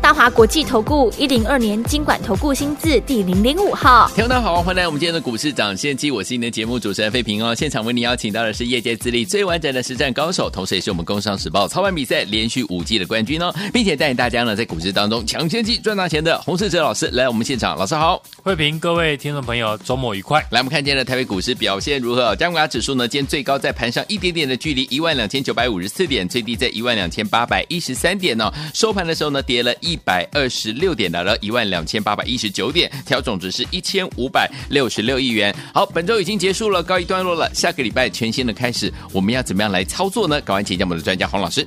大华国际投顾一零二年经管投顾新字第零零五号，听众大家好，欢迎来我们今天的股市涨先机，我是您的节目主持人费平哦。现场为您邀请到的是业界资历最完整的实战高手，同时也是我们工商时报操盘比赛连续五季的冠军哦，并且带领大家呢在股市当中抢先机赚大钱的洪世哲老师来我们现场，老师好，费平，各位听众朋友，周末愉快。来，我们看今天的台北股市表现如何？加权指数呢，今天最高在盘上一点点的距离一万两千九百五十四点，最低在一万两千八百一十三点哦。收盘的时候呢，跌了一百二十。六点来了，一万两千八百一十九点，调总值是一千五百六十六亿元。好，本周已经结束了，告一段落了。下个礼拜全新的开始，我们要怎么样来操作呢？赶快请教我们的专家黄老师。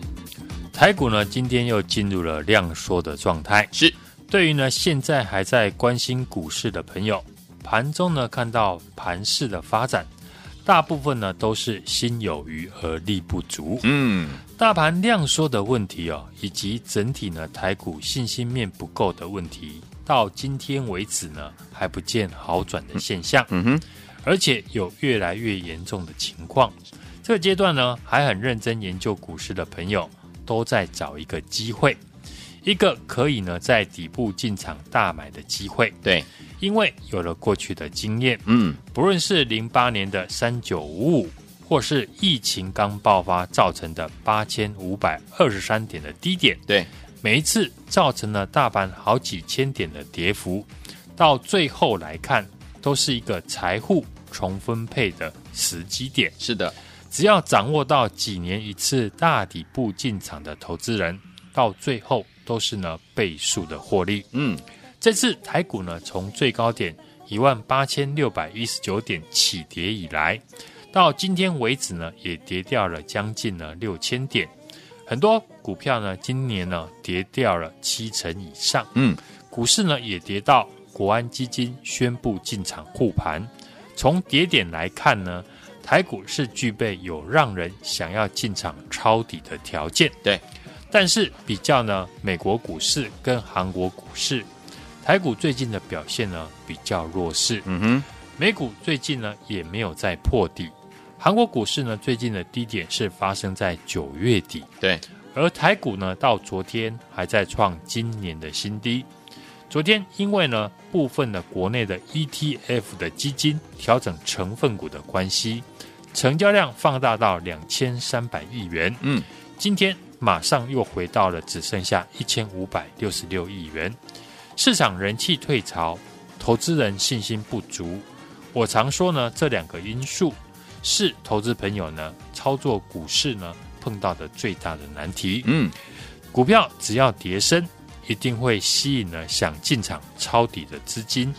台股呢，今天又进入了量缩的状态。是，对于呢现在还在关心股市的朋友，盘中呢看到盘市的发展。大部分呢都是心有余而力不足。嗯，大盘量缩的问题哦，以及整体呢台股信心面不够的问题，到今天为止呢还不见好转的现象。嗯哼，而且有越来越严重的情况。这个阶段呢，还很认真研究股市的朋友都在找一个机会，一个可以呢在底部进场大买的机会。对。因为有了过去的经验，嗯，不论是零八年的三九五五，或是疫情刚爆发造成的八千五百二十三点的低点，对，每一次造成了大盘好几千点的跌幅，到最后来看，都是一个财富重分配的时机点。是的，只要掌握到几年一次大底部进场的投资人，到最后都是呢倍数的获利。嗯。这次台股呢，从最高点一万八千六百一十九点起跌以来，到今天为止呢，也跌掉了将近呢六千点。很多股票呢，今年呢跌掉了七成以上。嗯，股市呢也跌到国安基金宣布进场护盘。从跌点来看呢，台股是具备有让人想要进场抄底的条件。对，但是比较呢，美国股市跟韩国股市。台股最近的表现呢比较弱势，嗯哼，美股最近呢也没有再破底，韩国股市呢最近的低点是发生在九月底，对，而台股呢到昨天还在创今年的新低，昨天因为呢部分的国内的 ETF 的基金调整成分股的关系，成交量放大到两千三百亿元，嗯，今天马上又回到了只剩下一千五百六十六亿元。市场人气退潮，投资人信心不足。我常说呢，这两个因素是投资朋友呢操作股市呢碰到的最大的难题。嗯，股票只要跌升，一定会吸引了想进场抄底的资金，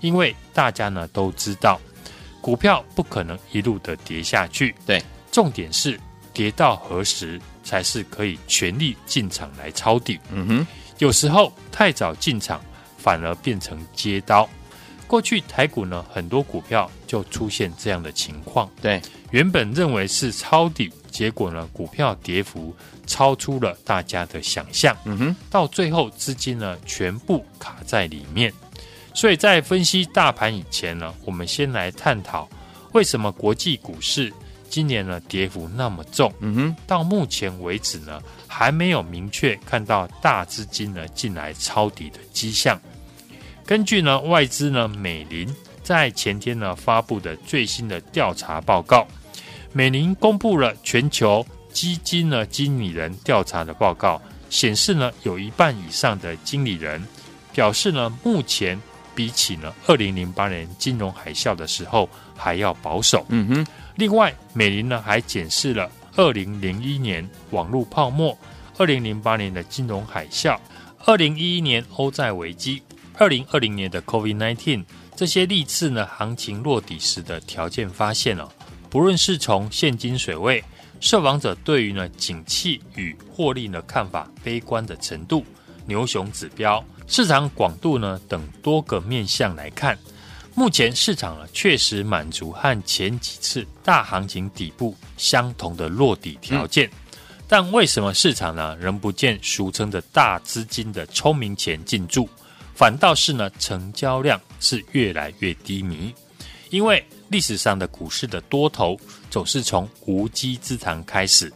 因为大家呢都知道，股票不可能一路的跌下去。对，重点是跌到何时才是可以全力进场来抄底。嗯哼。有时候太早进场，反而变成接刀。过去台股呢，很多股票就出现这样的情况。对，原本认为是抄底，结果呢，股票跌幅超出了大家的想象。嗯哼，到最后资金呢，全部卡在里面。所以在分析大盘以前呢，我们先来探讨为什么国际股市。今年呢，跌幅那么重，嗯哼，到目前为止呢，还没有明确看到大资金呢进来抄底的迹象。根据呢外资呢美林在前天呢发布的最新的调查报告，美林公布了全球基金呢经理人调查的报告，显示呢有一半以上的经理人表示呢，目前比起呢二零零八年金融海啸的时候还要保守。嗯哼。另外，美林呢还检视了二零零一年网络泡沫、二零零八年的金融海啸、二零一一年欧债危机、二零二零年的 COVID-19 这些历次呢行情落底时的条件，发现哦，不论是从现金水位、受访者对于呢景气与获利的看法悲观的程度、牛熊指标、市场广度呢等多个面向来看。目前市场呢，确实满足和前几次大行情底部相同的落底条件，但为什么市场呢仍不见俗称的大资金的聪明钱进驻，反倒是呢成交量是越来越低迷？因为历史上的股市的多头总是从无稽之谈开始，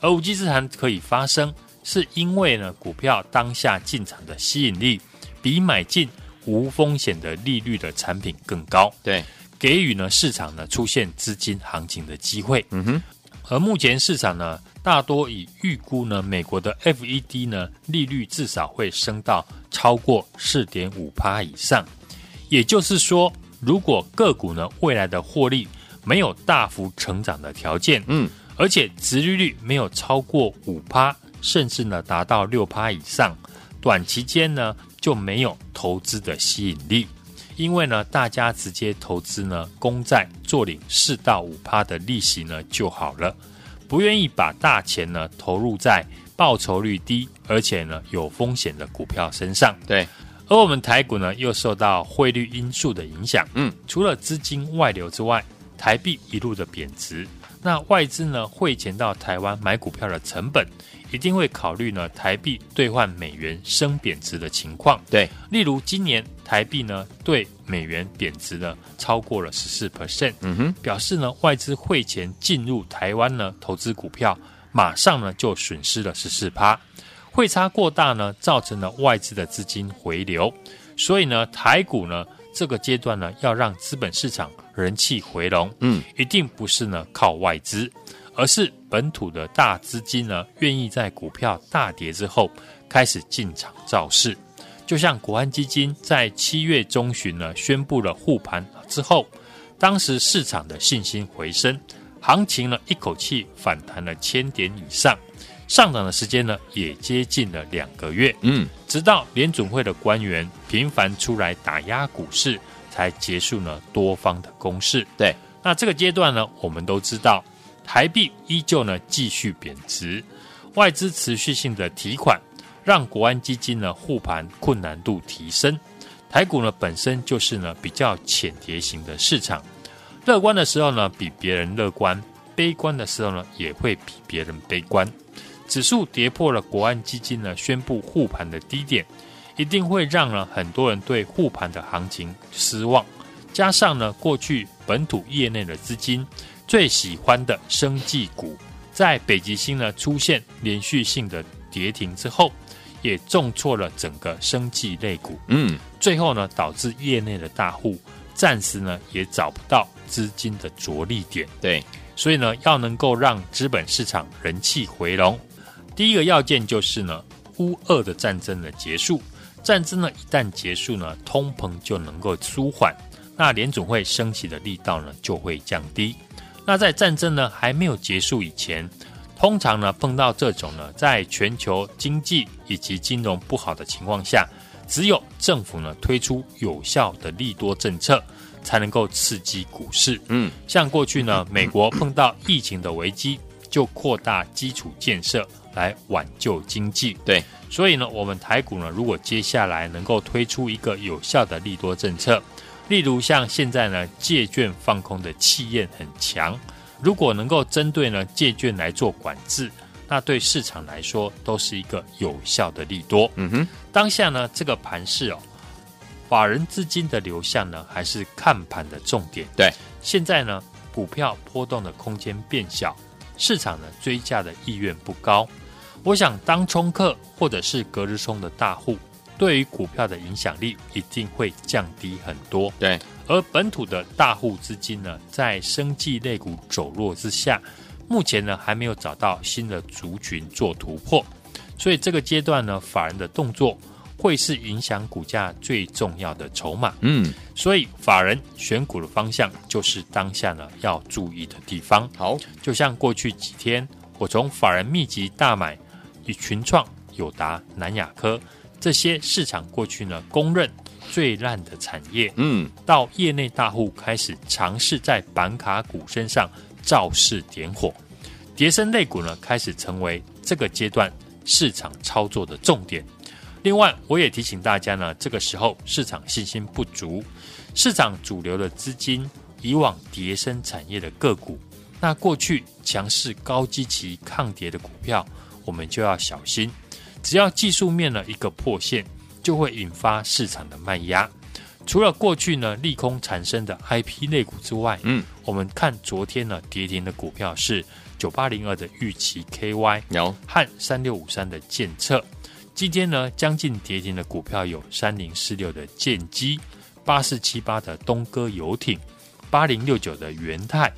而无稽之谈可以发生，是因为呢股票当下进场的吸引力比买进无风险的利率的产品更高，对，给予呢市场呢出现资金行情的机会。嗯哼，而目前市场呢大多以预估呢美国的 FED 呢利率至少会升到超过四点五趴以上，也就是说。如果个股呢未来的获利没有大幅成长的条件，嗯，而且殖利率没有超过五趴，甚至呢达到六趴以上，短期间呢就没有投资的吸引力，因为呢大家直接投资呢公债做领四到五趴的利息呢就好了，不愿意把大钱呢投入在报酬率低而且呢有风险的股票身上，对。而我们台股呢，又受到汇率因素的影响。嗯，除了资金外流之外，台币一路的贬值，那外资呢汇钱到台湾买股票的成本，一定会考虑呢台币兑换美元升贬值的情况。对，例如今年台币呢对美元贬值呢超过了十四 percent。嗯哼，表示呢外资汇钱进入台湾呢投资股票，马上呢就损失了十四趴。汇差过大呢，造成了外资的资金回流，所以呢，台股呢这个阶段呢，要让资本市场人气回笼，嗯，一定不是呢靠外资，而是本土的大资金呢愿意在股票大跌之后开始进场造势，就像国安基金在七月中旬呢宣布了护盘之后，当时市场的信心回升，行情呢一口气反弹了千点以上。上涨的时间呢，也接近了两个月。嗯，直到联准会的官员频繁出来打压股市，才结束了多方的攻势。对，那这个阶段呢，我们都知道，台币依旧呢继续贬值，外资持续性的提款，让国安基金呢护盘困难度提升。台股呢本身就是呢比较浅碟型的市场，乐观的时候呢比别人乐观，悲观的时候呢也会比别人悲观。指数跌破了国安基金呢宣布护盘的低点，一定会让呢很多人对护盘的行情失望。加上呢过去本土业内的资金最喜欢的生技股，在北极星呢出现连续性的跌停之后，也重挫了整个生技类股。嗯，最后呢导致业内的大户暂时呢也找不到资金的着力点。对，所以呢要能够让资本市场人气回笼。第一个要件就是呢，乌俄的战争的结束，战争呢一旦结束呢，通膨就能够舒缓，那联总会升息的力道呢就会降低。那在战争呢还没有结束以前，通常呢碰到这种呢，在全球经济以及金融不好的情况下，只有政府呢推出有效的利多政策，才能够刺激股市。嗯，像过去呢，美国碰到疫情的危机，就扩大基础建设。来挽救经济，对，所以呢，我们台股呢，如果接下来能够推出一个有效的利多政策，例如像现在呢，借券放空的气焰很强，如果能够针对呢借券来做管制，那对市场来说都是一个有效的利多。嗯哼，当下呢，这个盘势哦，法人资金的流向呢，还是看盘的重点。对，现在呢，股票波动的空间变小，市场呢追价的意愿不高。我想当冲客或者是隔日冲的大户，对于股票的影响力一定会降低很多。对，而本土的大户资金呢，在生计类股走弱之下，目前呢还没有找到新的族群做突破，所以这个阶段呢，法人的动作会是影响股价最重要的筹码。嗯，所以法人选股的方向就是当下呢要注意的地方。好，就像过去几天，我从法人密集大买。以群创、友达、南亚科这些市场过去呢公认最烂的产业，嗯，到业内大户开始尝试在板卡股身上造势点火，叠升类股呢开始成为这个阶段市场操作的重点。另外，我也提醒大家呢，这个时候市场信心不足，市场主流的资金以往叠升产业的个股，那过去强势高基期抗跌的股票，我们就要小心。只要技术面呢一个破线，就会引发市场的卖压。除了过去呢利空产生的 IP 类股之外，嗯，我们看昨天呢跌停的股票是九八零二的玉期 KY，有和三六五三的建策。今天呢将近跌停的股票有三零四六的建机，八四七八的东哥游艇，八零六九的元泰。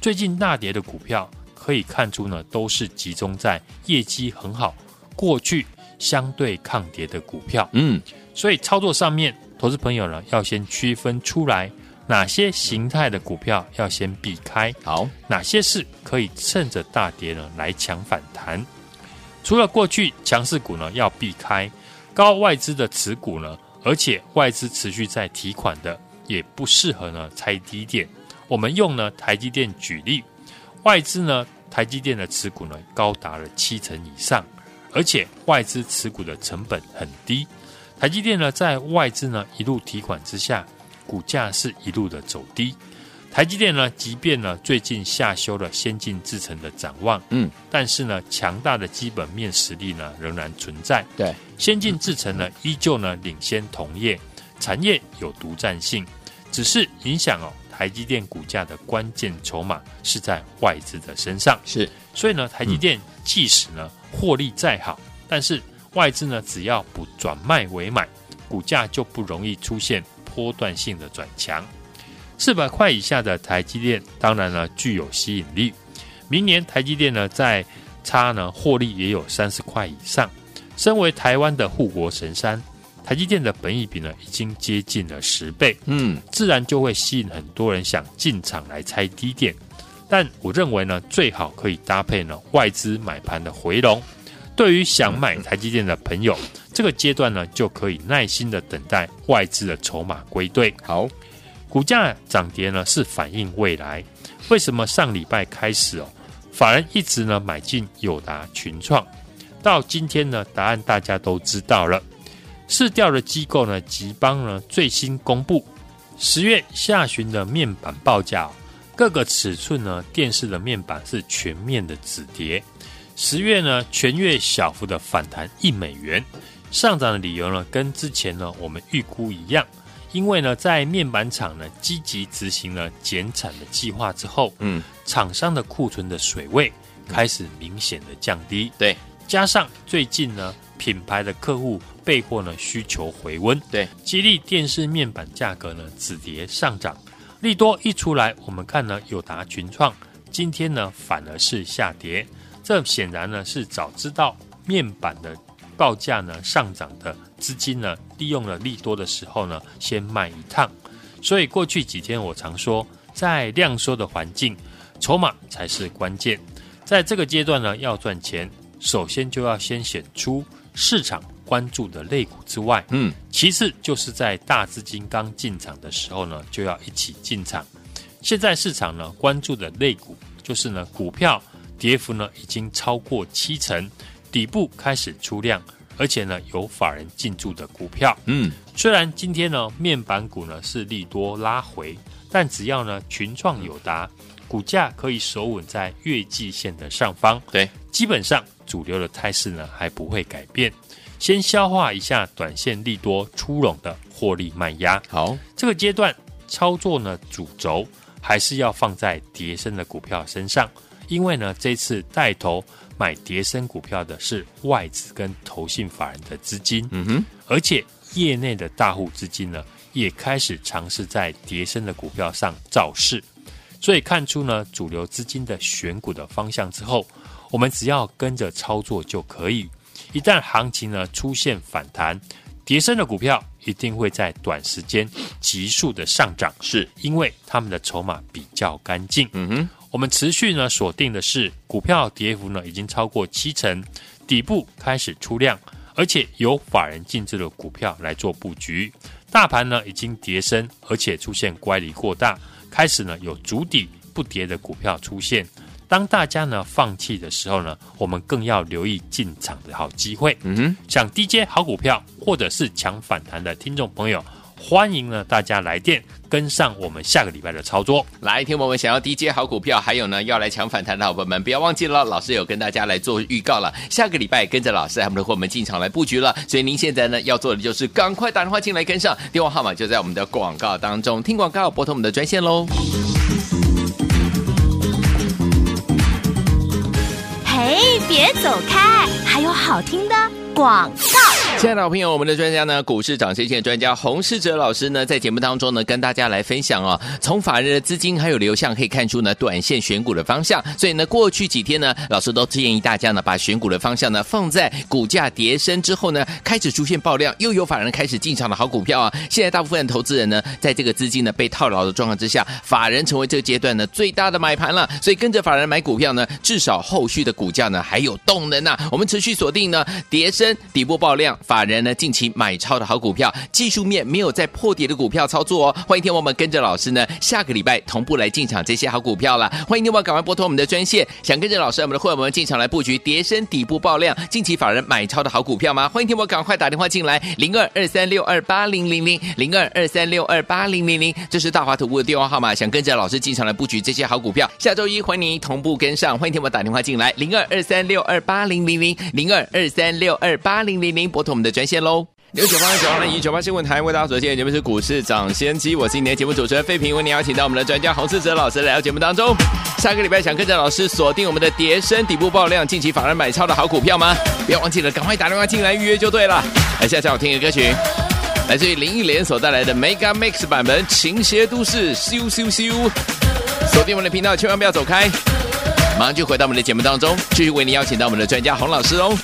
最近大跌的股票可以看出呢，都是集中在业绩很好、过去相对抗跌的股票。嗯，所以操作上面。投资朋友呢，要先区分出来哪些形态的股票要先避开，好，哪些是可以趁着大跌呢来抢反弹。除了过去强势股呢要避开，高外资的持股呢，而且外资持续在提款的，也不适合呢拆低点。我们用呢台积电举例，外资呢台积电的持股呢高达了七成以上，而且外资持股的成本很低。台积电呢，在外资呢一路提款之下，股价是一路的走低。台积电呢，即便呢最近下修了先进制程的展望，嗯，但是呢强大的基本面实力呢仍然存在。对，先进制程呢依旧呢领先同业，产业有独占性，只是影响哦台积电股价的关键筹码是在外资的身上。是，所以呢台积电即使呢获利再好，但是。外资呢，只要不转卖为买，股价就不容易出现波段性的转强。四百块以下的台积电，当然呢具有吸引力。明年台积电呢，在差呢获利也有三十块以上。身为台湾的护国神山，台积电的本益比呢已经接近了十倍，嗯，自然就会吸引很多人想进场来拆低点。但我认为呢，最好可以搭配呢外资买盘的回笼。对于想买台积电的朋友，这个阶段呢，就可以耐心的等待外资的筹码归队。好，股价涨跌呢是反映未来。为什么上礼拜开始哦，法人一直呢买进友达、群创，到今天呢，答案大家都知道了。市调的机构呢，吉邦呢最新公布十月下旬的面板报价，各个尺寸呢电视的面板是全面的止跌。十月呢，全月小幅的反弹一美元，上涨的理由呢，跟之前呢我们预估一样，因为呢在面板厂呢积极执行了减产的计划之后，嗯，厂商的库存的水位开始明显的降低，对，加上最近呢品牌的客户备货呢需求回温，对，激励电视面板价格呢止跌上涨，利多一出来，我们看呢友达群创今天呢反而是下跌。这显然呢是早知道面板的报价呢上涨的资金呢，利用了利多的时候呢，先卖一趟。所以过去几天我常说，在量缩的环境，筹码才是关键。在这个阶段呢，要赚钱，首先就要先选出市场关注的类股之外，嗯，其次就是在大资金刚进场的时候呢，就要一起进场。现在市场呢关注的类股，就是呢股票。跌幅呢已经超过七成，底部开始出量，而且呢有法人进驻的股票。嗯，虽然今天呢面板股呢是利多拉回，但只要呢群创有达股价可以守稳在月季线的上方，对，基本上主流的态势呢还不会改变。先消化一下短线利多出笼的获利卖压。好，这个阶段操作呢主轴还是要放在跌升的股票身上。因为呢，这次带头买跌升股票的是外资跟投信法人的资金，嗯哼，而且业内的大户资金呢，也开始尝试在跌升的股票上造势，所以看出呢，主流资金的选股的方向之后，我们只要跟着操作就可以。一旦行情呢出现反弹，跌升的股票一定会在短时间急速的上涨，是。因为他们的筹码比较干净，嗯哼。我们持续呢锁定的是股票跌幅呢已经超过七成，底部开始出量，而且有法人进驻的股票来做布局。大盘呢已经跌升，而且出现乖离过大，开始呢有足底不跌的股票出现。当大家呢放弃的时候呢，我们更要留意进场的好机会。嗯哼，想低阶好股票或者是抢反弹的听众朋友，欢迎呢大家来电跟上我们下个礼拜的操作。来，听我们想要低接好股票，还有呢要来抢反弹的好朋友们，不要忘记了，老师有跟大家来做预告了，下个礼拜跟着老师，他们的伙伴们进场来布局了。所以您现在呢要做的就是赶快打电话进来跟上，电话号码就在我们的广告当中，听广告拨通我们的专线喽。嘿，别走开，还有好听的广告。亲爱的好朋友，我们的专家呢，股市涨先线专家洪世哲老师呢，在节目当中呢，跟大家来分享哦，从法人的资金还有流向可以看出呢，短线选股的方向。所以呢，过去几天呢，老师都建议大家呢，把选股的方向呢，放在股价跌升之后呢，开始出现爆量，又有法人开始进场的好股票啊。现在大部分的投资人呢，在这个资金呢被套牢的状况之下，法人成为这个阶段呢最大的买盘了。所以跟着法人买股票呢，至少后续的股价呢还有动能呐。我们持续锁定呢，跌升底部爆量。法人呢近期买超的好股票，技术面没有在破底的股票操作哦。欢迎听我们跟着老师呢，下个礼拜同步来进场这些好股票了。欢迎听我赶快拨通我们的专线，想跟着老师我们的会员们进场来布局跌深底部爆量，近期法人买超的好股票吗？欢迎听我赶快打电话进来，零二二三六二八零零零零二二三六二八零零零，这是大华投顾的电话号码。想跟着老师进场来布局这些好股票，下周一欢迎您同步跟上。欢迎听我打电话进来，零二二三六二八零零零零二二三六二八零零零，拨通我们的专线。喽，六九八九二零一九八新闻台为大家所见，节目是股市涨先机，我是今天的节目主持人费平，为您邀请到我们的专家洪士哲老师来到节目当中。下个礼拜想跟着老师锁定我们的跌深底部爆量，近期法人买超的好股票吗？不要忘记了，赶快打电话进来预约就对了。来，现在好听的歌曲，来自于林忆莲所带来的 Mega Mix 版本《情邪都市》，咻咻咻！锁定我们的频道，千万不要走开，马上就回到我们的节目当中，继续为您邀请到我们的专家洪老师哦。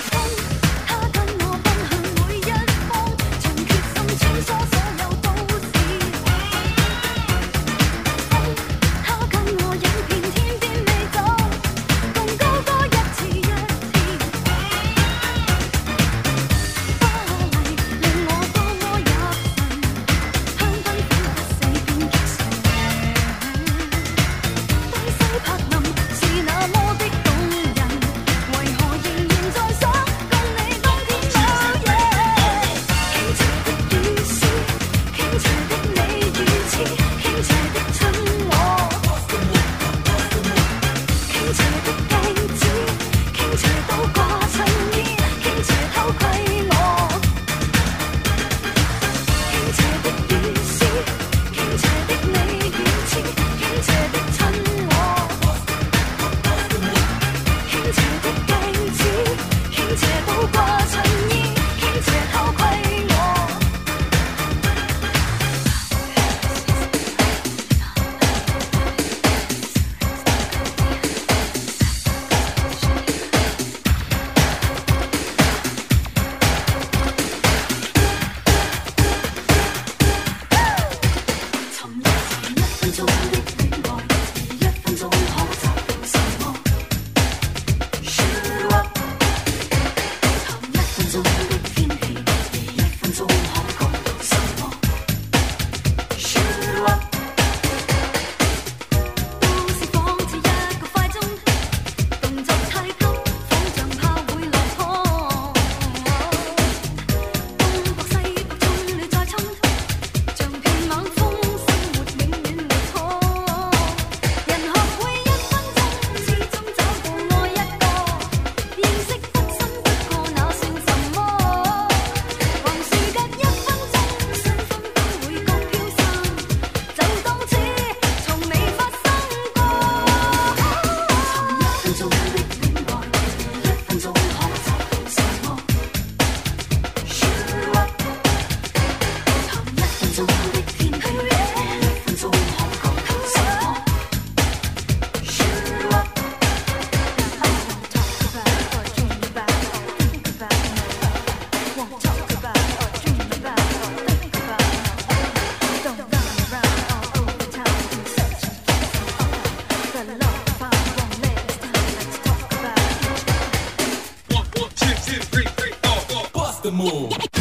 move.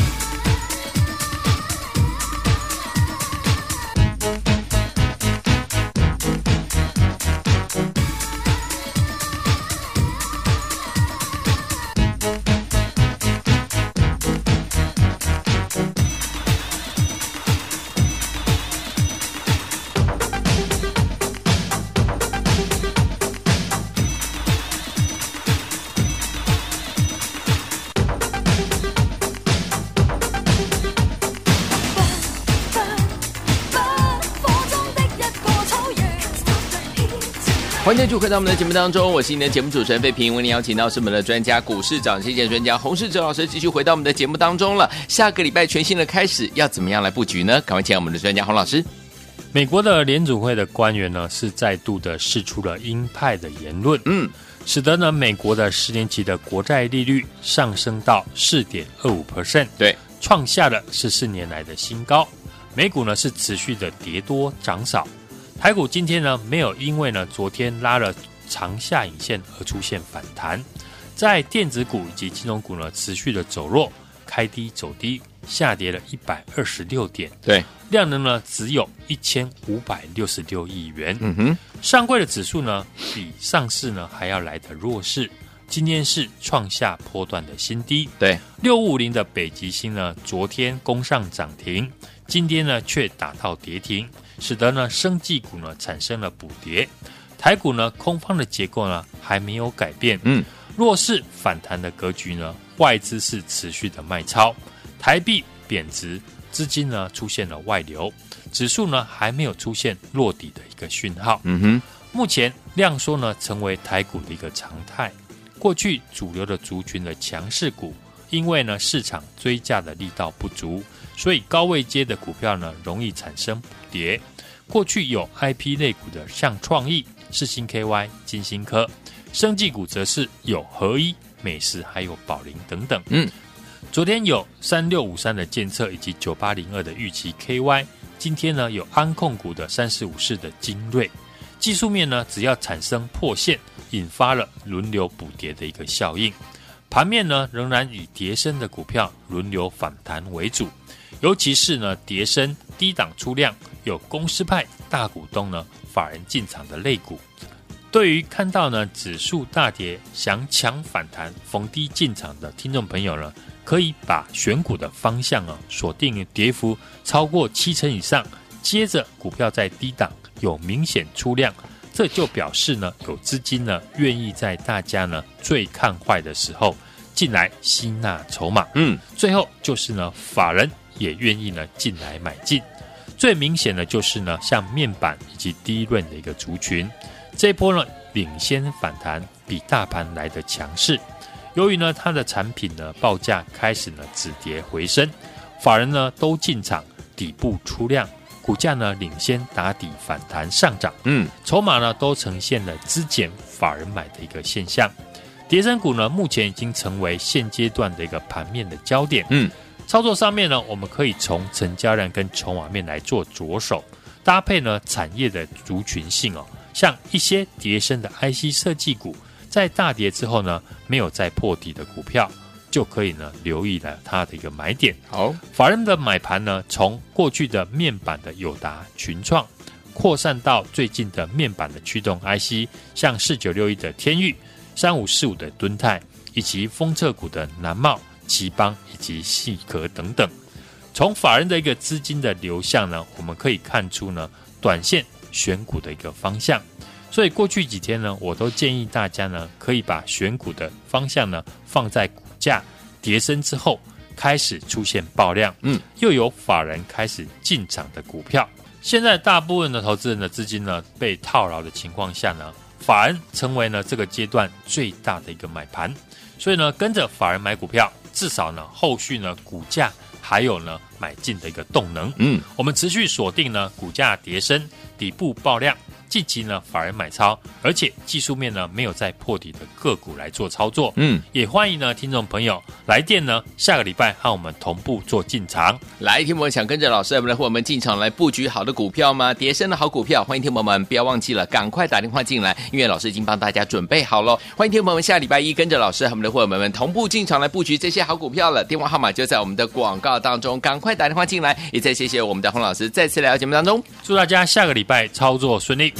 续回到我们的节目当中，我是你的节目主持人费平，为您邀请到是我们的专家股市涨跌专家洪世哲老师，继续回到我们的节目当中了。下个礼拜全新的开始，要怎么样来布局呢？赶快请我们的专家洪老师。美国的联储会的官员呢，是再度的释出了鹰派的言论，嗯，使得呢美国的十年期的国债利率上升到四点二五 percent，对，创下了十四年来的新高。美股呢是持续的跌多涨少。台股今天呢，没有因为呢昨天拉了长下影线而出现反弹，在电子股以及金融股呢持续的走弱，开低走低，下跌了一百二十六点，对，量能呢只有一千五百六十六亿元。嗯哼，上柜的指数呢比上市呢还要来得弱势，今天是创下波段的新低。对，六五零的北极星呢昨天攻上涨停，今天呢却打到跌停。使得呢，生技股呢产生了补跌，台股呢空方的结构呢还没有改变，嗯，弱势反弹的格局呢，外资是持续的卖超，台币贬值，资金呢出现了外流，指数呢还没有出现落底的一个讯号，嗯哼，目前量缩呢成为台股的一个常态，过去主流的族群的强势股，因为呢市场追价的力道不足，所以高位接的股票呢容易产生补跌。过去有 IP 类股的，像创意、世星 KY、金星科；生技股则是有合一、美食还有宝林等等。嗯，昨天有三六五三的建测以及九八零二的预期 KY，今天呢有安控股的三四五四的精锐。技术面呢，只要产生破线，引发了轮流补跌的一个效应。盘面呢，仍然以跌升的股票轮流反弹为主，尤其是呢跌深低档出量。有公司派大股东呢，法人进场的类股，对于看到呢指数大跌想抢反弹逢低进场的听众朋友呢，可以把选股的方向啊锁定跌幅超过七成以上，接着股票在低档有明显出量，这就表示呢有资金呢愿意在大家呢最看坏的时候进来吸纳筹码，嗯，最后就是呢法人也愿意呢进来买进。最明显的就是呢，像面板以及低润的一个族群，这一波呢领先反弹，比大盘来的强势。由于呢它的产品呢报价开始呢止跌回升，法人呢都进场底部出量，股价呢领先打底反弹上涨。嗯，筹码呢都呈现了资减法人买的一个现象。跌升股呢目前已经成为现阶段的一个盘面的焦点。嗯。操作上面呢，我们可以从成交量跟筹码面来做着手，搭配呢产业的族群性哦，像一些跌升的 IC 设计股，在大跌之后呢，没有再破底的股票，就可以呢留意了它的一个买点。好，法人的买盘呢，从过去的面板的友达、群创，扩散到最近的面板的驱动 IC，像四九六一的天域、三五四五的敦泰，以及封测股的南茂。奇邦以及细壳等等，从法人的一个资金的流向呢，我们可以看出呢，短线选股的一个方向。所以过去几天呢，我都建议大家呢，可以把选股的方向呢，放在股价跌升之后开始出现爆量，嗯，又有法人开始进场的股票。现在大部分的投资人的资金呢，被套牢的情况下呢，法人成为了这个阶段最大的一个买盘。所以呢，跟着法人买股票。至少呢，后续呢，股价还有呢买进的一个动能。嗯，我们持续锁定呢，股价跌升，底部爆量。近期呢，法人买超，而且技术面呢没有在破底的个股来做操作。嗯，也欢迎呢听众朋友来电呢，下个礼拜和我们同步做进场。来，听我们想跟着老师我们来和我们进场来布局好的股票吗？叠升的好股票，欢迎听友们不要忘记了，赶快打电话进来，因为老师已经帮大家准备好了。欢迎听友们下礼拜一跟着老师和我们的伙伴们同步进场来布局这些好股票了。电话号码就在我们的广告当中，赶快打电话进来。也再谢谢我们的洪老师再次来到节目当中，祝大家下个礼拜操作顺利。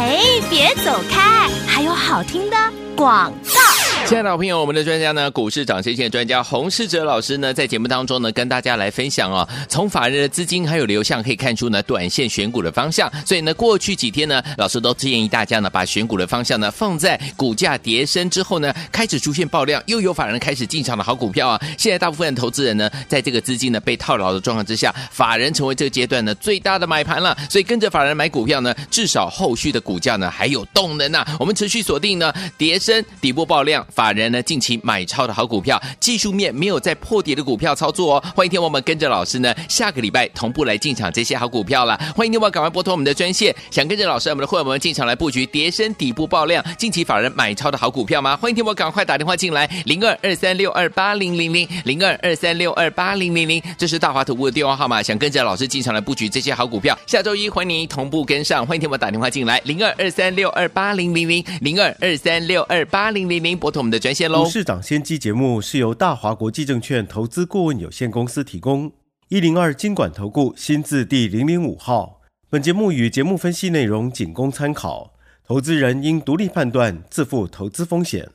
哎，别走开！还有好听的广告。亲爱的好朋友，我们的专家呢，股市涨先机的专家洪世哲老师呢，在节目当中呢，跟大家来分享哦，从法人的资金还有流向可以看出呢，短线选股的方向。所以呢，过去几天呢，老师都建议大家呢，把选股的方向呢，放在股价跌升之后呢，开始出现爆量，又有法人开始进场的好股票啊。现在大部分的投资人呢，在这个资金呢被套牢的状况之下，法人成为这个阶段呢最大的买盘了。所以跟着法人买股票呢，至少后续的股价呢还有动能呐、我们持续锁定呢，跌升底部爆量。法人呢近期买超的好股票，技术面没有在破底的股票操作哦。欢迎听我们跟着老师呢，下个礼拜同步来进场这些好股票了。欢迎听我赶快拨通我们的专线，想跟着老师我们的会员们进场来布局叠升底部爆量，近期法人买超的好股票吗？欢迎听我赶快打电话进来，零二二三六二八零零零零二二三六二八零零零，这是大华投顾的电话号码。想跟着老师进场来布局这些好股票，下周一欢迎您同步跟上。欢迎听我打电话进来，零二二三六二八零零零零二二三六二八零零零，拨通我们的专线喽。市长先机节目是由大华国际证券投资顾问有限公司提供，一零二经管投顾新字第零零五号。本节目与节目分析内容仅供参考，投资人应独立判断，自负投资风险。